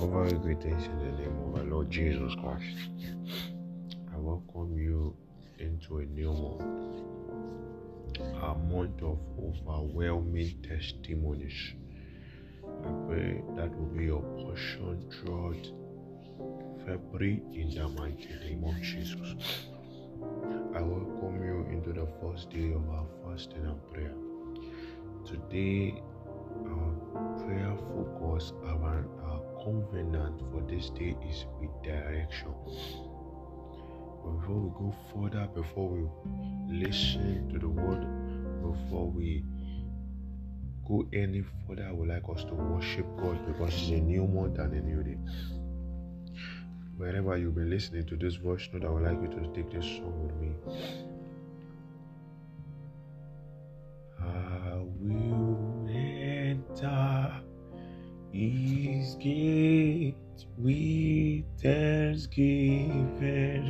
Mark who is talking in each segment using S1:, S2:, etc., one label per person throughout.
S1: Our in the name of our Lord Jesus Christ. I welcome you into a new month, a month of overwhelming testimonies. I pray that will be your portion throughout February in the mighty name of Jesus. I welcome you into the first day of our fasting and prayer. Today, our prayer focus around our covenant for this day is with direction. But before we go further, before we listen to the word, before we go any further, I would like us to worship God because it's a new month and a new day. Wherever you've been listening to this voice note, I would like you to take this song with me. His gate with thanksgiving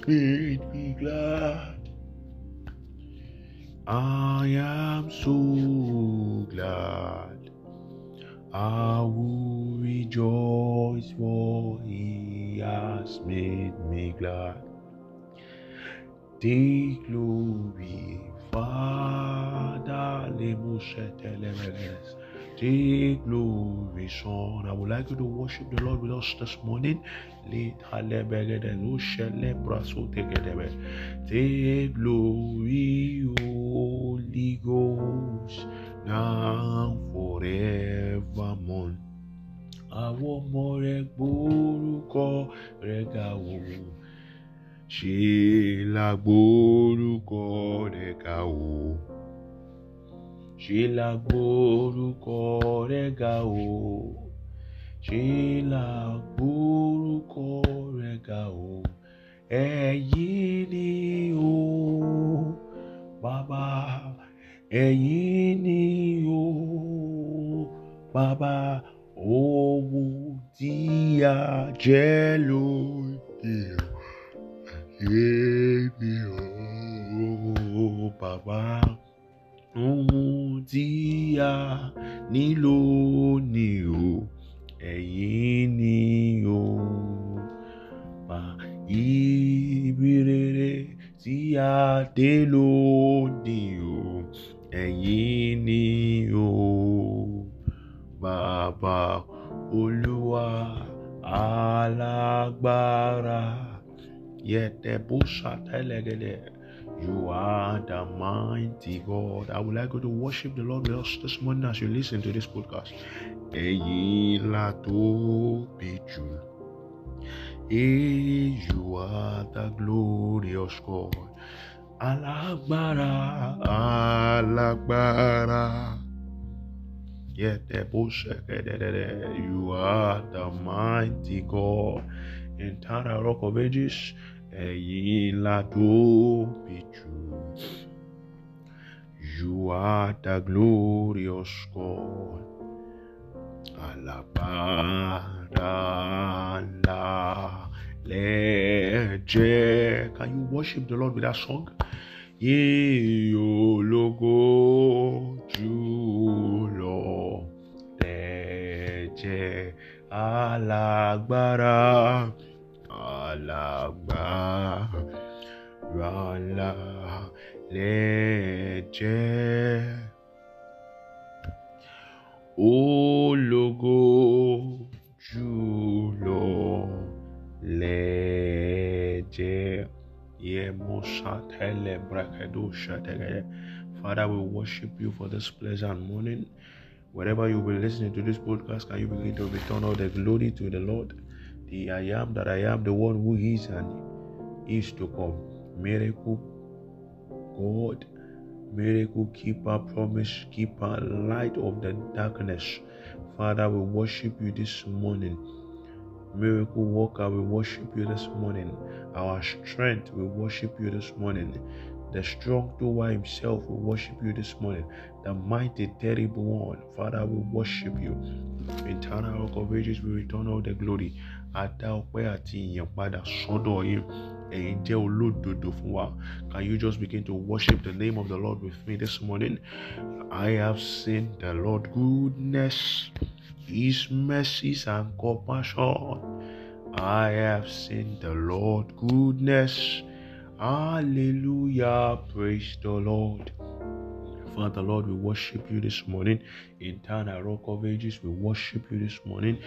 S1: made me glad. I am so glad. I will rejoice, for he has made me glad. Take glory, Father, Lemushetelemeges. Take glory, Son. I would like you to worship the Lord with us this morning. Take glory, Holy Ghost, now forevermore. Àwọn ọmọ rẹ̀ gbórúkọ rẹ̀ ga wò. Ṣé la gbórúkọ rẹ̀ ga wò? Ṣé la gbórúkọ rẹ̀ ga wò? Ṣé la gbórúkọ rẹ̀ ga wò? Ẹ̀yin ni o, bàbá. Ẹ̀yin ni o, bàbá. Ohun tí a jẹ́ lóde èmi o, bàbá. Ohun tí a nílò ni o, ẹ̀yin ni o. Bá ibi rere tí dé o, ẹ̀yin ni o. Bàbá Olúwa alágbára. Yetebusatelegede. You are the mighty God. I would like you to worship the Lord with us this morning as you listen to this podcast. Ẹ̀yin la tóbi jù. You are the glorious God. Alágbára, alágbára. Yetebusatelegede. You are the mighty God. Eternal rock of ages. Ẹ̀yin la tóbi jù. You are the glorious God. Alabara la lẹ́jẹ̀. Can you worship the Lord with that song? Yé ológo jùlọ lẹ́jẹ̀ alágbára alágbára ńlá lẹ́jẹ̀. Ológo jùlọ lẹ́jẹ̀. Father, we worship you for this pleasant morning. Wherever you will be listening to this podcast, can you begin to return all the glory to the Lord? The I am that I am, the one who is and is to come. Miracle God, miracle keeper, promise keeper, light of the darkness. Father, we worship you this morning. Miracle worker, we worship you this morning. Our strength, we worship you this morning. The strong doer himself, we worship you this morning. The mighty, terrible one, Father, we worship you. Eternal rock of ages, we return all the glory. Adá ọpẹ́ àti ìyẹn padà sọ́dọ̀ yín. Ẹ̀yin jẹ́ olódodo fún wa. Can you just begin to worship the name of the Lord with me this morning? I have seen the Lord goodness, His mercies and compassion. I have seen the Lord goodness. Hallelujah. Praise the Lord. Father, Lord, we worship you this morning. Eternal rock of ages, we worship you this morning.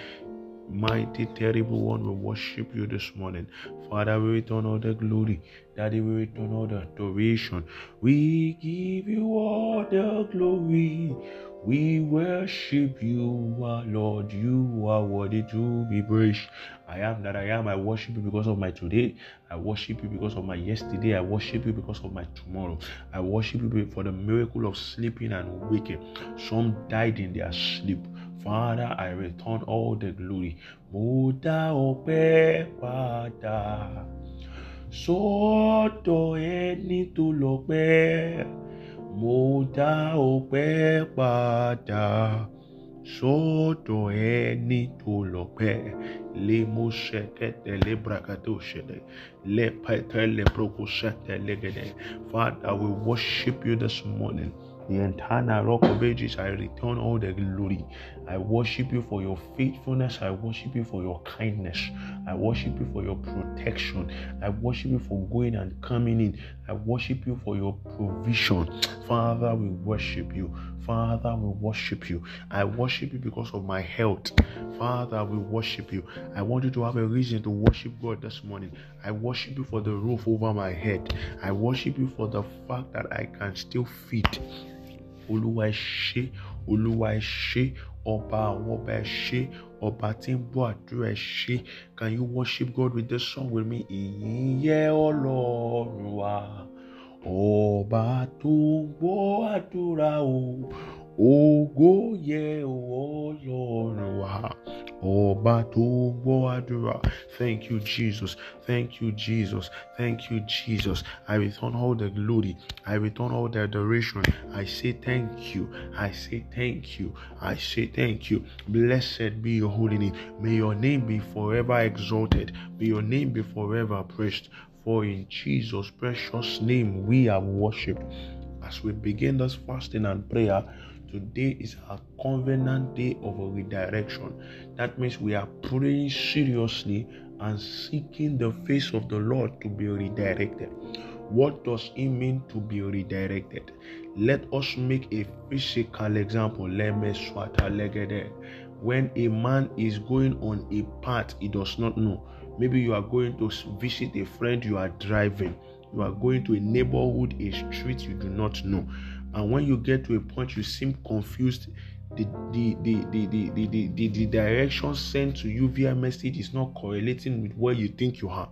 S1: Mighty, terrible one, we worship you this morning. Father, we return all the glory. Daddy, we return all the adoration. We give you all the glory. We worship you, our Lord. You are worthy to be praised. I am that I am. I worship you because of my today. I worship you because of my yesterday. I worship you because of my tomorrow. I worship you for the miracle of sleeping and waking. Some died in their sleep. Father, I return all the glory. Mo dá ọpẹ́ padà sọ́dọ̀ ẹni tó lọ́pẹ́. Mo dá ọpẹ́ padà sọ́dọ̀ ẹni tó lọ́pẹ́. Le mo ṣẹ̀kẹ̀tẹ̀ le brakato ṣẹlẹ̀ le pẹ̀tẹ̀ le broko ṣẹ̀tẹ̀ legede. Father, we worship you this morning. The entire rock of ages, I return all the glory. I worship you for your faithfulness. I worship you for your kindness. I worship you for your protection. I worship you for going and coming in. I worship you for your provision. Father, we worship you. Father, we worship you. I worship you because of my health. Father, we worship you. I want you to have a reason to worship God this morning. I worship you for the roof over my head. I worship you for the fact that I can still feed. Olúwa ẹ ṣé, Olúwa ẹ ṣé, ọba àwọn ọba ẹ ṣé, ọba tí ń gbọ́ àdúrà ẹ ṣé. Can you worship God with this song with me? Ìyìn yẹ Ọlọ́run wa, ọba tó ń gbọ́ àdúrà o. Ògo yẹ Ọlọ́run wa, ọba tó gbọ́ àdúrà. Thank you, Jesus. Thank you, Jesus. Thank you, Jesus. I return all the glory. I return all the adoration. I say thank you. I say thank you. I say thank you. Blessed be your holy name. May your name be forever exalted. May your name be forever praised. For in Jesus' precious name we are worshipped. As we begin this fasting and prayer, today is a covenant day of a redirection. That means we are praying seriously and seeking the face of the Lord to be redirected. What does it mean to be redirected? Let us make a physical example. When a man is going on a path he does not know, maybe you are going to visit a friend, you are driving, you are going to a neighborhood, a street you do not know, and when you get to a point you seem confused the the, the, the, the, the, the, the, direction sent to you via message is not correlating with where you think you are.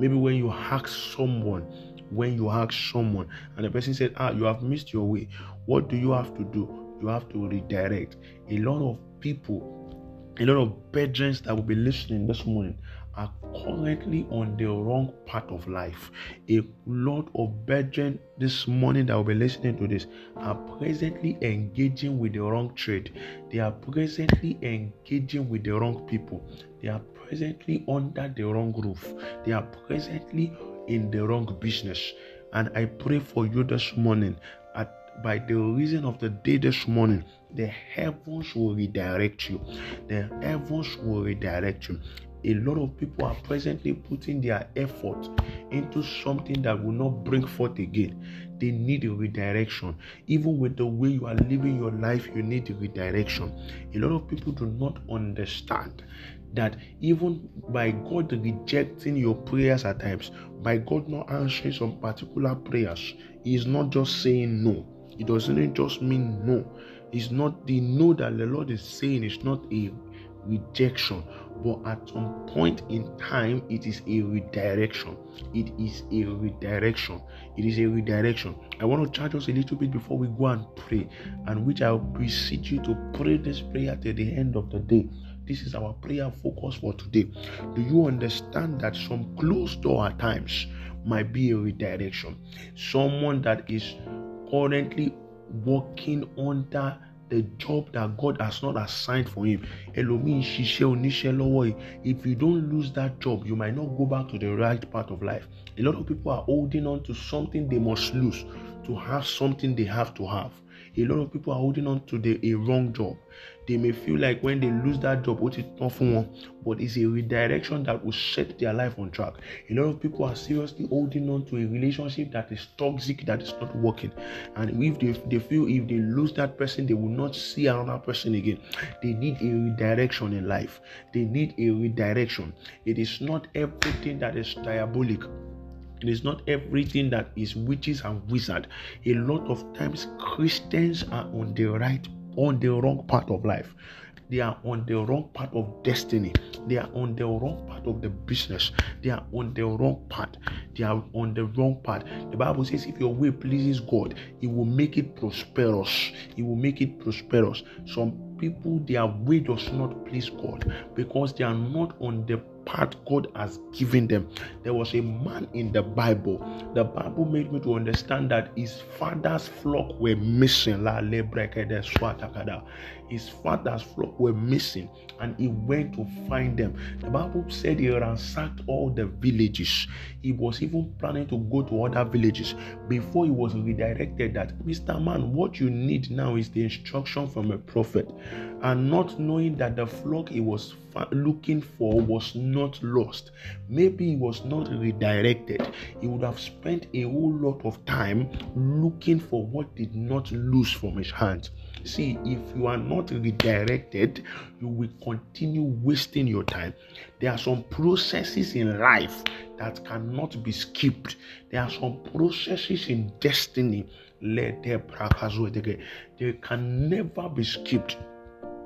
S1: Maybe when you ask someone, when you ask someone, and the person said, Ah, you have missed your way, what do you have to do? You have to redirect. A lot of people, a lot of bedrooms that will be listening this morning are currently on the wrong part of life. A lot of brethren this morning that will be listening to this are presently engaging with the wrong trade. They are presently engaging with the wrong people. They are presently under the wrong roof. They are presently in the wrong business. And I pray for you this morning by the reason of the day this morning the heavens will redirect you the heavens will redirect you a lot of people are presently putting their effort into something that will not bring forth again. They need a redirection. Even with the way you are living your life, you need a redirection. A lot of people do not understand that even by God rejecting your prayers at times, by God not answering some particular prayers, He is not just saying no. It doesn't just mean no. It's not the no that the Lord is saying, it's not a rejection but at some point in time, it is a redirection. It is a redirection. It is a redirection. I want to charge us a little bit before we go and pray, and which I will beseech you to pray this prayer till the end of the day. This is our prayer focus for today. Do you understand that some closed door at times might be a redirection? Someone that is currently working under the job that God has not assigned for him. If you don't lose that job, you might not go back to the right part of life. A lot of people are holding on to something they must lose to have something they have to have. A lot of people are holding on to the a wrong job. They may feel like when they lose that job, what is not for one, but it's a redirection that will set their life on track. A lot of people are seriously holding on to a relationship that is toxic, that is not working. And if they, they feel if they lose that person, they will not see another person again. They need a redirection in life. They need a redirection. It is not everything that is diabolic it is not everything that is witches and wizard. A lot of times Christians are on the right, on the wrong part of life. They are on the wrong part of destiny. They are on the wrong part of the business. They are on the wrong part. They are on the wrong part. The Bible says, if your way pleases God, He will make it prosperous. He will make it prosperous. Some people, their way does not please God because they are not on the part God has given them. There was a man in the Bible. The Bible made me to understand that his father's flock were missing. His father's flock were missing, and he went to find them. The Bible said he ransacked all the villages. He was even planning to go to other villages before he was redirected. That Mr. Man, what you need now is the instruction from a prophet, and not knowing that the flock he was looking for was not lost. Maybe he was not redirected. He would have spent a whole lot of time looking for what did not lose from his hands. See, if you are not redirected, you will continue wasting your time. There are some processes in life that cannot be skipped. There are some processes in destiny. Let their They can never be skipped.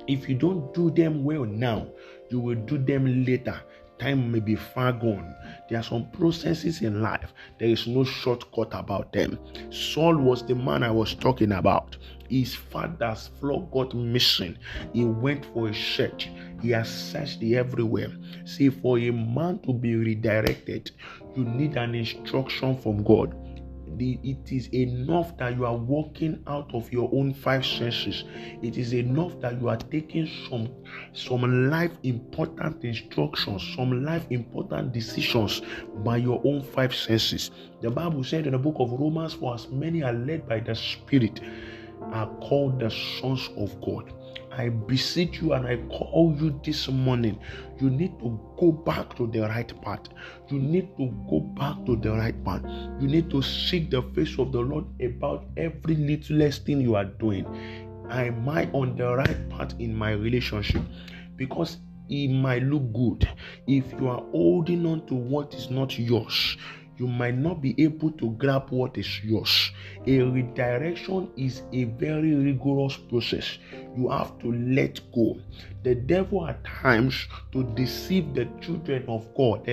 S1: If you don't do them well now, you will do them later. Time may be far gone. There are some processes in life. There is no shortcut about them. Saul was the man I was talking about. His father's flock got missing. He went for a search. He has searched everywhere. See, for a man to be redirected, you need an instruction from God it is enough that you are walking out of your own five senses. It is enough that you are taking some some life important instructions, some life important decisions by your own five senses. The Bible said in the book of Romans, for as many are led by the Spirit are called the sons of God. I beseech you and I call you this morning. You need to go back to the right path. You need to go back to the right path. You need to seek the face of the Lord about every littlest thing you are doing. Am I on the right path in my relationship? Because it might look good if you are holding on to what is not yours you might not be able to grab what is yours. A redirection is a very rigorous process. You have to let go. The devil at times to deceive the children of God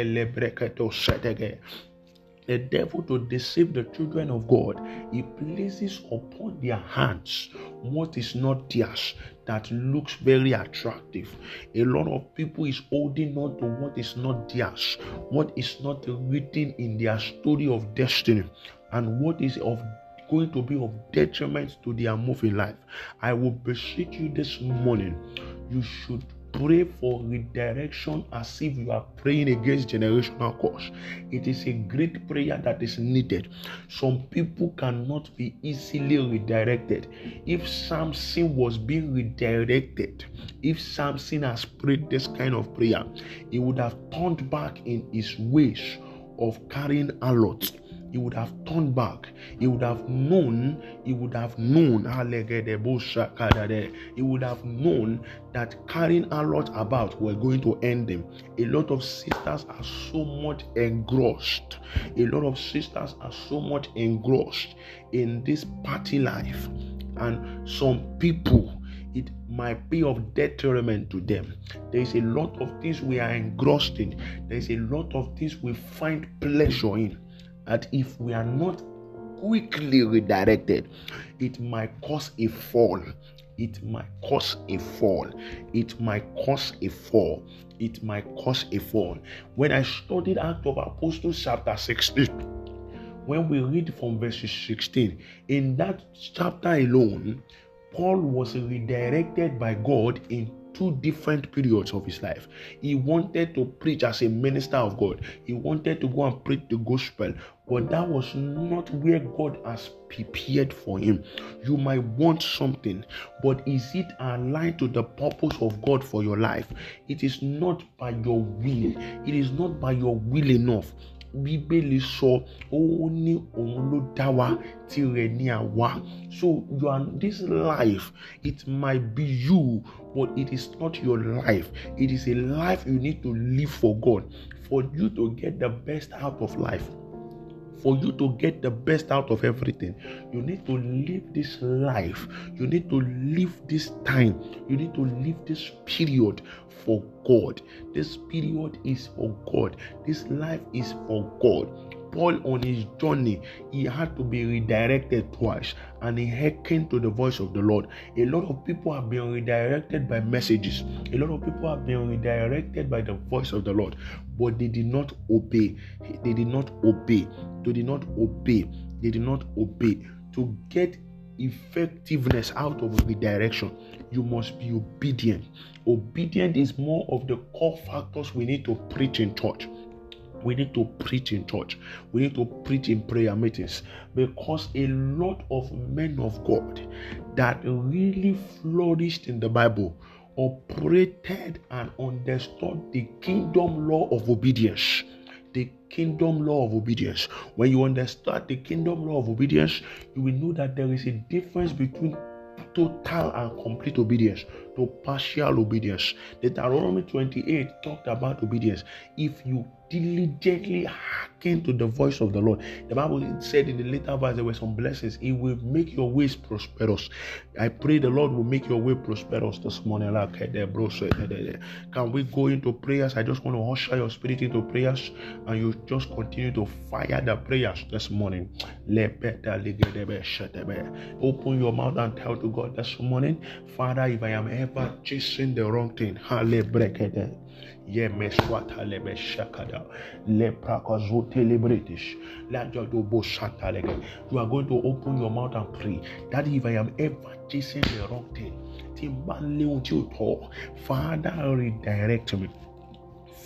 S1: the devil to deceive the children of God, he places upon their hands what is not theirs that looks very attractive. A lot of people is holding on to what is not theirs, what is not written in their story of destiny, and what is of going to be of detriment to their moving life. I will beseech you this morning. You should pray for redirection as if you are praying against generational curse. It is a great prayer that is needed. Some people cannot be easily redirected. If Samson was being redirected, if Samson has prayed this kind of prayer, he would have turned back in his ways of carrying a lot he would have turned back. He would have known, he would have known, he would have known that carrying a lot about were going to end him. A lot of sisters are so much engrossed. A lot of sisters are so much engrossed in this party life. And some people it might be of detriment to them. There is a lot of things we are engrossed in, there is a lot of things we find pleasure in. That if we are not quickly redirected, it might cause a fall. It might cause a fall. It might cause a fall. It might cause a fall. When I studied Act of Apostles chapter 16, when we read from verses 16, in that chapter alone, Paul was redirected by God in two different periods of his life. He wanted to preach as a minister of God, he wanted to go and preach the gospel, but that was not where God has prepared for him. You might want something, but is it aligned to the purpose of God for your life? It is not by your will, it is not by your will enough. Bíbélì sọ ó ní òun ló dá wa tirẹ̀ ní àwa. So you are this life it might be you but it is not your life. It is a life you need to live for God. For you to get the best out of life for you to get the best out of everything, you need to live this life. You need to live this time. You need to live this period for God. This period is for God. This life is for God. Paul, on his journey, he had to be redirected twice and he hearkened to the voice of the Lord. A lot of people have been redirected by messages, a lot of people have been redirected by the voice of the Lord, but they did not obey. They did not obey. They did not obey. They did not obey. To get effectiveness out of redirection, you must be obedient. Obedient is more of the core factors we need to preach in church we need to preach in church. We need to preach in prayer meetings because a lot of men of God that really flourished in the Bible operated and understood the kingdom law of obedience. The kingdom law of obedience. When you understand the kingdom law of obedience, you will know that there is a difference between total and complete obedience to partial obedience. The Deuteronomy 28 talked about obedience. If you diligently hearken to the voice of the Lord. The Bible said in the later verse there were some blessings. It will make your ways prosperous. I pray the Lord will make your way prosperous this morning. Can we go into prayers? I just want to usher your spirit into prayers and you just continue to fire the prayers this morning. Open your mouth and tell to God this morning, Father, if I am ever chasing the wrong thing, you are going to open your mouth and pray that if I am ever chasing the wrong thing Father redirect me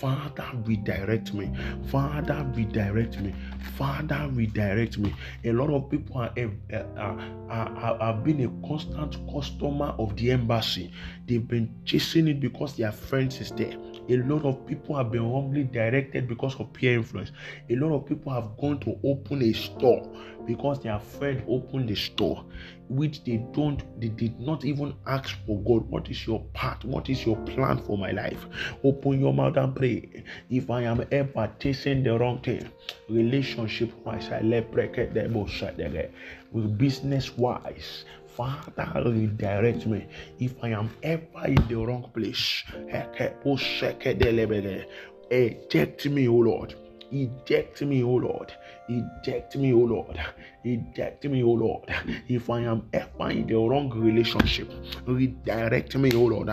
S1: Father, redirect me. Father, redirect me. Father, redirect me. A lot of people eh, eh, are, are, have been a constant customer of the embassy. They've been chasing it because their friends is there. A lot of people have been wrongly directed because of peer influence. A lot of people have gone to open a store because their friend opened the store which they don't they did not even ask for god what is your part what is your plan for my life? Open your mouth and pray. If i am ever tasting the wrong thing relationship wise i let break it business wise Father, redirect me if I am ever in the wrong place. Eject me, O Lord. Eject me, O Lord. Eject me, O Lord. Eject me, O Lord. If I am ever in the wrong relationship, redirect me, O Lord.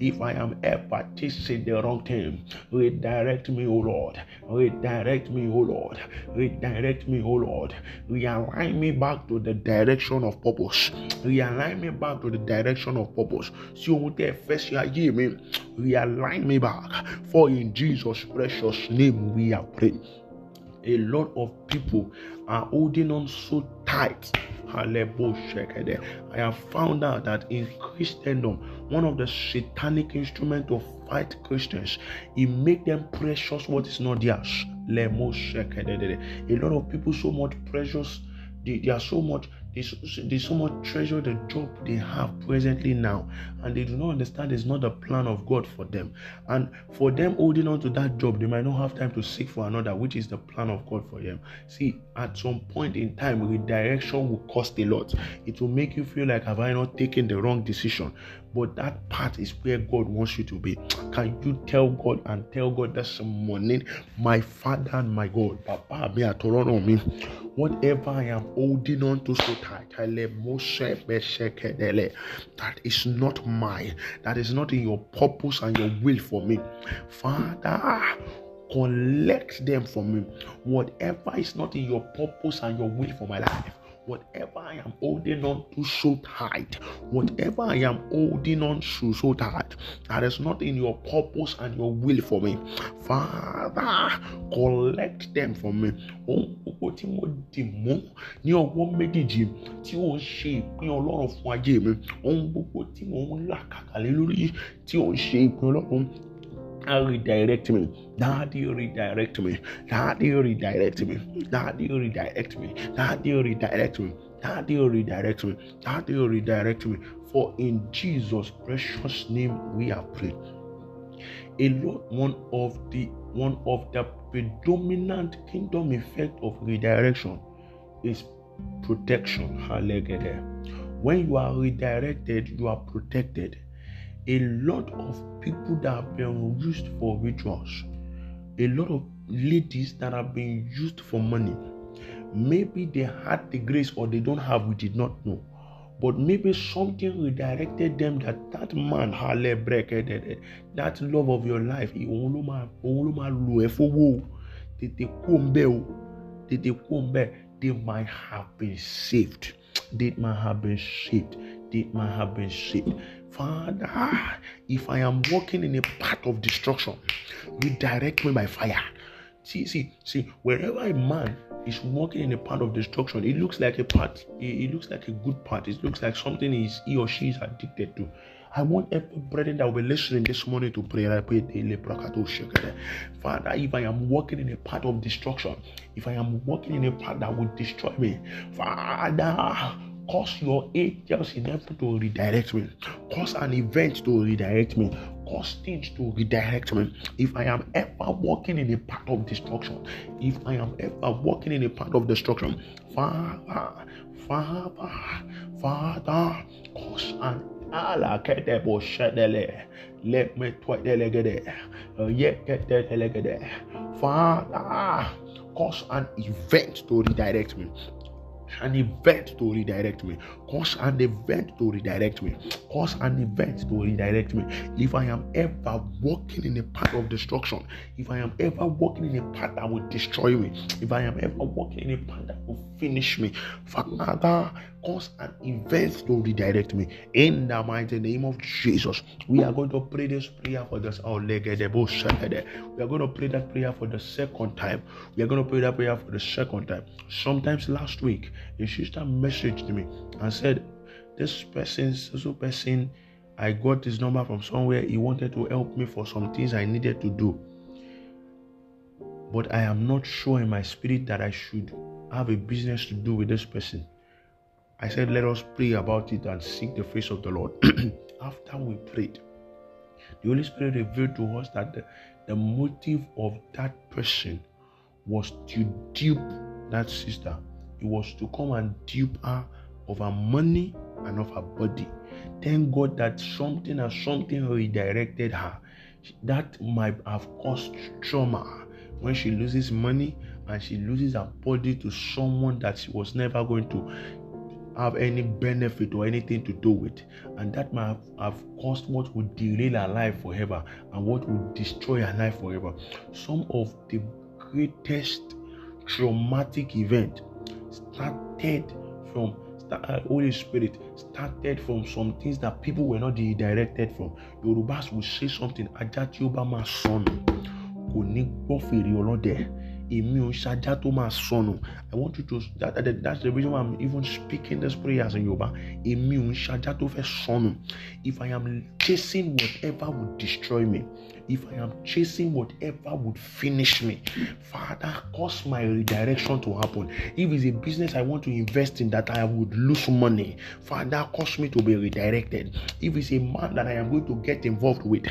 S1: If I am ever chasing the wrong thing, redirect me, O Lord. Redirect me, O Lord. Redirect me, O Lord. Realign me back to the direction of purpose. Realign me back to the direction of purpose. See what first year me. Realign me back. For in Jesus' precious name we are praying. A lot of people are holding on so tight. I have found out that in Christendom, one of the satanic instruments to fight Christians, it make them precious what is not theirs. A lot of people so much precious they, they, are so much They so, they so much treasure the job they have presently now, and they do not understand it's not the plan of God for them. And for them holding on to that job, they might not have time to seek for another, which is the plan of God for them. See, at some point in time, redirection will cost a lot. It will make you feel like, have I not taken the wrong decision? But that part is where God wants you to be. Can you tell God and tell God this morning, my Father and my God, Papa, me me, whatever I am holding on to so tight, that is not mine, that is not in your purpose and your will for me, Father collect them from me. Whatever is not in your purpose and your will for my life, whatever I am holding on to so tight, whatever I am holding on to so tight, that is not in your purpose and your will for me. Father, collect them from me. Ohun tí mo dì mú ní ọwọ́ méjèèjì tí ó ń ṣe ìpín ọlọ́run fún ayé mi. Ohun gbogbo tí mo ń là kàkàlẹ́ lórí tí ó ń ṣe ìpín ọlọ́run redirect me. Daddy, redirect me. Daddy, redirect me. Daddy, redirect me. Daddy, redirect me. Daddy, redirect me. Daddy, redirect me. For in Jesus' precious name we are prayed. A lot, one of the one of the predominant kingdom effect of redirection is protection. When you are redirected, you are protected a lot of people that have been used for rituals, a lot of ladies that have been used for money. Maybe they had the grace or they don't have, we did not know. But maybe something redirected them that that man, that love of your life, they might have been saved. They might have been saved. They might have been saved. Father, if I am walking in a path of destruction, you direct me by fire. See, see, see, wherever a man is walking in a path of destruction, it looks like a path, it, looks like a good path, it looks like something is he or she is addicted to. I want every brethren that will be listening this morning to pray. I pray daily. Father, if I am walking in a path of destruction, if I am walking in a path that will destroy me, Father, Cause your angels in heaven to redirect me. Cause an event to redirect me. Cause things to redirect me. If I am ever walking in a path of destruction, if I am ever walking in a path of destruction, Father, Father, Father, cause an ala kete bo shedele let me twa delegede yet get delegede father cause an event to redirect me an event to redirect me. Cause an event to redirect me. Cause an event to redirect me. If I am ever walking in a path of destruction, if I am ever walking in a path that will destroy me, if I am ever walking in a path that will finish me, Father, cause an event to redirect me. In the mighty name of Jesus, we are going to pray this prayer for this. Oh, we are going to pray that prayer for the second time. We are going to pray that prayer for the second time. Sometimes last week, a sister messaged me and said, This person, so person, I got his number from somewhere. He wanted to help me for some things I needed to do. But I am not sure in my spirit that I should have a business to do with this person. I said, Let us pray about it and seek the face of the Lord. After we prayed, the Holy Spirit revealed to us that the, the motive of that person was to dupe that sister. It was to come and dupe her of her money and of her body. Thank God that something or something redirected her. That might have caused trauma when she loses money and she loses her body to someone that she was never going to have any benefit or anything to do with. And that might have, have caused what would derail her life forever and what would destroy her life forever. Some of the greatest traumatic event started from uh, Holy Spirit started from some things that people were not directed from. Yorubas will say something, Ajá tí ó bá máa sọnù kò ní gbọ́ fèrè ọlọ́dẹ. èmi ò tó sọnù i want you to that, that that's the reason why i'm even speaking this prayers in Yoruba èmi ò tó fẹ́ sọnù if i am chasing whatever would destroy me if I am chasing whatever would finish me, Father, cause my redirection to happen. If it's a business I want to invest in that I would lose money, Father, cause me to be redirected. If it's a man that I am going to get involved with,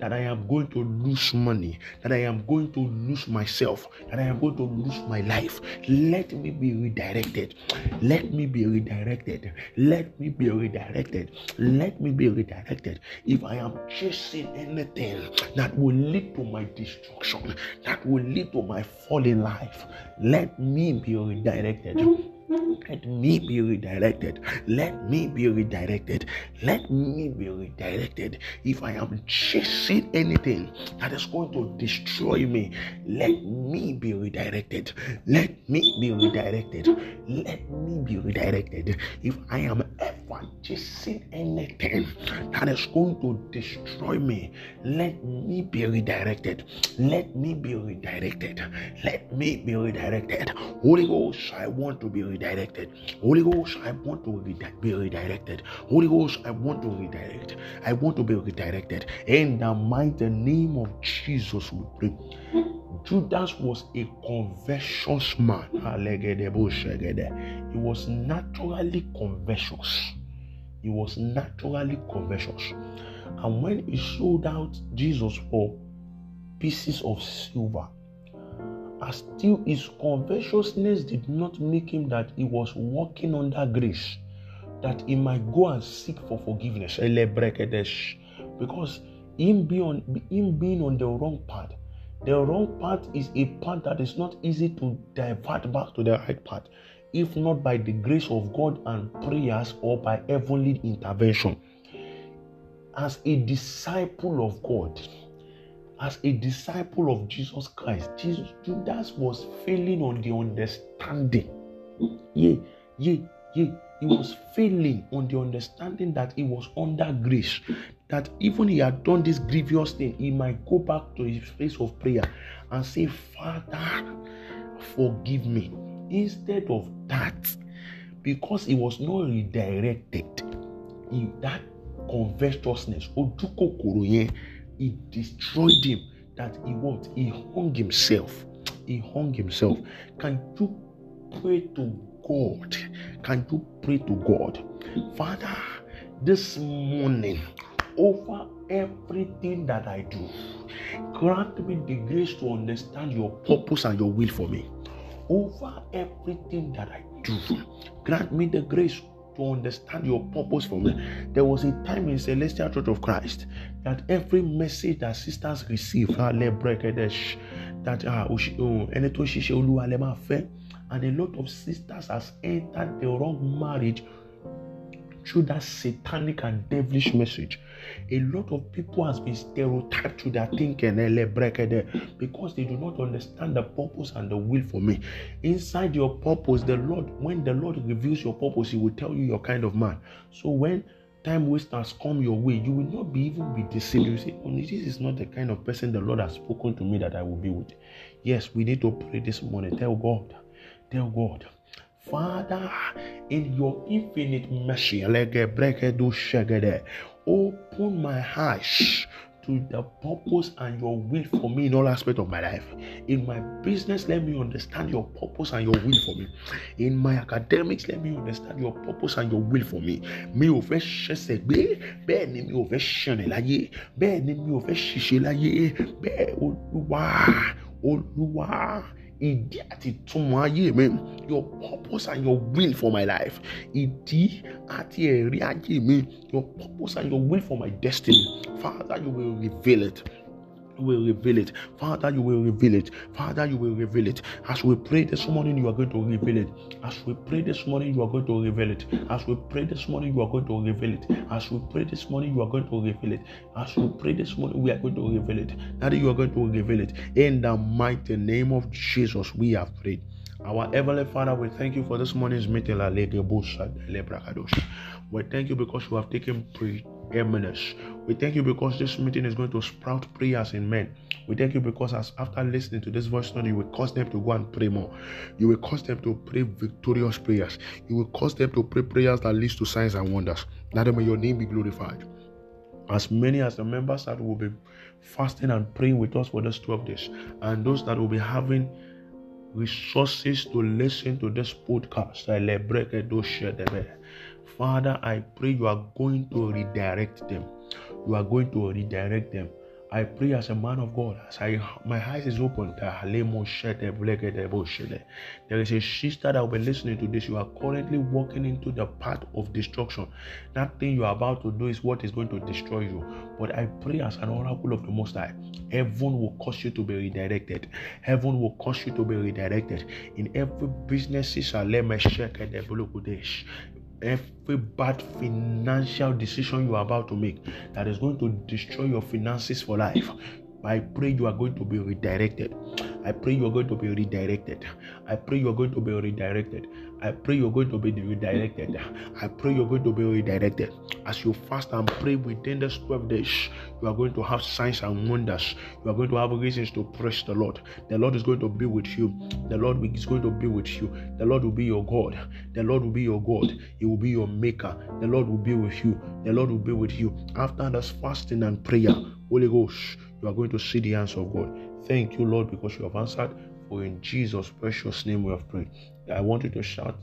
S1: that I am going to lose money, that I am going to lose myself, that I am going to lose my life, let me be redirected. Let me be redirected. Let me be redirected. Let me be redirected. If I am chasing anything that will lead to my destruction, that will lead to my falling life. Let me be redirected. Mm-hmm. Let me be redirected. Let me be redirected. Let me be redirected. If I am chasing anything that is going to destroy me, let me be redirected. Let me be redirected. Let me be redirected. If I am ever chasing anything that is going to destroy me, let me be redirected. Let me be redirected. Let me be redirected. Holy Ghost, I want to be redirected redirected. Holy Ghost, I want to be redirected. Holy Ghost, I want to redirect. I want to be redirected. In the mighty name of Jesus, we pray. Judas was a conversions man. He was naturally conversions. He was naturally conversions. And when he sold out Jesus for pieces of silver, still his covetousness did not make him that he was walking under grace, that he might go and seek for forgiveness. Because him being on, him being on the wrong path, the wrong path is a path that is not easy to divert back to the right path, if not by the grace of God and prayers or by heavenly intervention. As a disciple of God, as a disciple of Jesus Christ, Jesus, Judas was failing on the understanding. Yeah, yeah, yeah. He was failing on the understanding that he was under grace. That even he had done this grievous thing, he might go back to his place of prayer and say, Father, forgive me. Instead of that, because he was not redirected, he, that covetousness, it destroyed him that he what? He hung himself. He hung himself. Can you pray to god? Can you pray to god? Father this morning over everything that i do grant me the grace to understand your purpose and your will for me. Over everything that i do grant me the grace to understand your purpose for me. There was a time in Celestial Church of Christ that every message that sisters receive, that ah, fẹ́, and a lot of sisters has entered the wrong marriage through that satanic and devilish message. A lot of people has been stereotyped to their thinking because they do not understand the purpose and the will for me. Inside your purpose, the Lord, when the Lord reveals your purpose, He will tell you your kind of man. So when time wasters come your way, you will not be even be deceived. You say, oh, this is not the kind of person the Lord has spoken to me that I will be with. Yes, we need to pray this morning. Tell God, tell God Father, in your infinite mercy, open my eyes to the purpose and your will for me in all aspects of my life. In my business, let me understand your purpose and your will for me. In my academics, let me understand your purpose and your will for me. Ni ni Olúwa, Olúwa. Ìdí àti ìtumọ̀ ayé mi your purpose and your will for my life ìdí àti ẹ̀rí ayé mi your purpose and your will for my destiny Father you will reveal it. Will reveal it. Father, you will reveal it. Father, you will reveal it. As we pray this morning, you are going to reveal it. As we pray this morning, you are going to reveal it. As we pray this morning, you are going to reveal it. As we pray this morning, you are going to reveal it. As we pray this morning, we are going to reveal it. That you are going to reveal it. In the mighty name of Jesus, we have prayed. Our Heavenly Father, we thank you for this morning's meeting. We thank you because you have taken pre eminence. We thank you because this meeting is going to sprout prayers in men. We thank you because as after listening to this voice note, you will cause them to go and pray more. You will cause them to pray victorious prayers. You will cause them to pray prayers that leads to signs and wonders. That may your name be glorified. As many as the members that will be fasting and praying with us for this 12 days, and those that will be having resources to listen to this podcast. Father, I pray you are going to redirect them. You are going to redirect them. I pray as a man of God, as I my eyes is open. There is a sister that will be listening to this. You are currently walking into the path of destruction. That thing you are about to do is what is going to destroy you. But I pray as an oracle of the Most High, heaven will cause you to be redirected. Heaven will cause you to be redirected in every business every bad financial decision you are about to make that is going to destroy your finances for life. I pray you are going to be redirected. I pray you are going to be redirected. I pray you are going to be redirected. I pray you're going to be redirected. I pray you're going to be redirected. As you fast and pray within this 12 days, you are going to have signs and wonders. You are going to have reasons to praise the Lord. The Lord is going to be with you. The Lord is going to be with you. The Lord will be your God. The Lord will be your God. He will be your maker. The Lord will be with you. The Lord will be with you. After this fasting and prayer, Holy Ghost, you are going to see the answer of God. Thank you, Lord, because you have answered. For in Jesus' precious name we have prayed. I want you to shout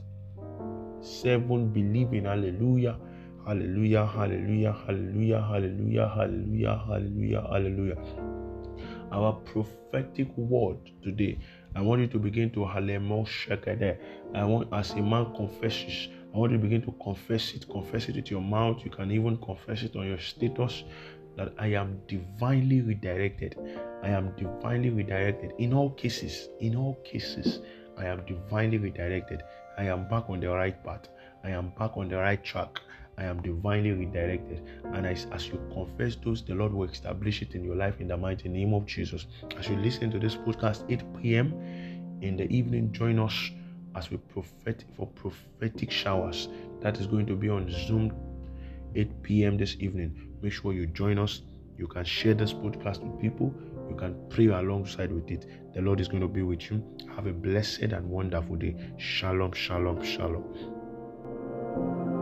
S1: seven believing hallelujah. Hallelujah, hallelujah, hallelujah, hallelujah, hallelujah, hallelujah, hallelujah. Our prophetic word today, I want you to begin to hallelujah. I want, as a man confesses, I want you to begin to confess it. Confess it with your mouth. You can even confess it on your status that I am divinely redirected. I am divinely redirected. In all cases, in all cases, I am divinely redirected. I am back on the right path. I am back on the right track. I am divinely redirected. And as, as you confess those, the Lord will establish it in your life in the mighty name of Jesus. As you listen to this podcast 8 p.m. in the evening, join us as we prophet for prophetic showers. That is going to be on Zoom 8 p.m. this evening. Make sure you join us. You can share this podcast with people you can pray alongside with it. The Lord is going to be with you. Have a blessed and wonderful day. Shalom, shalom, shalom.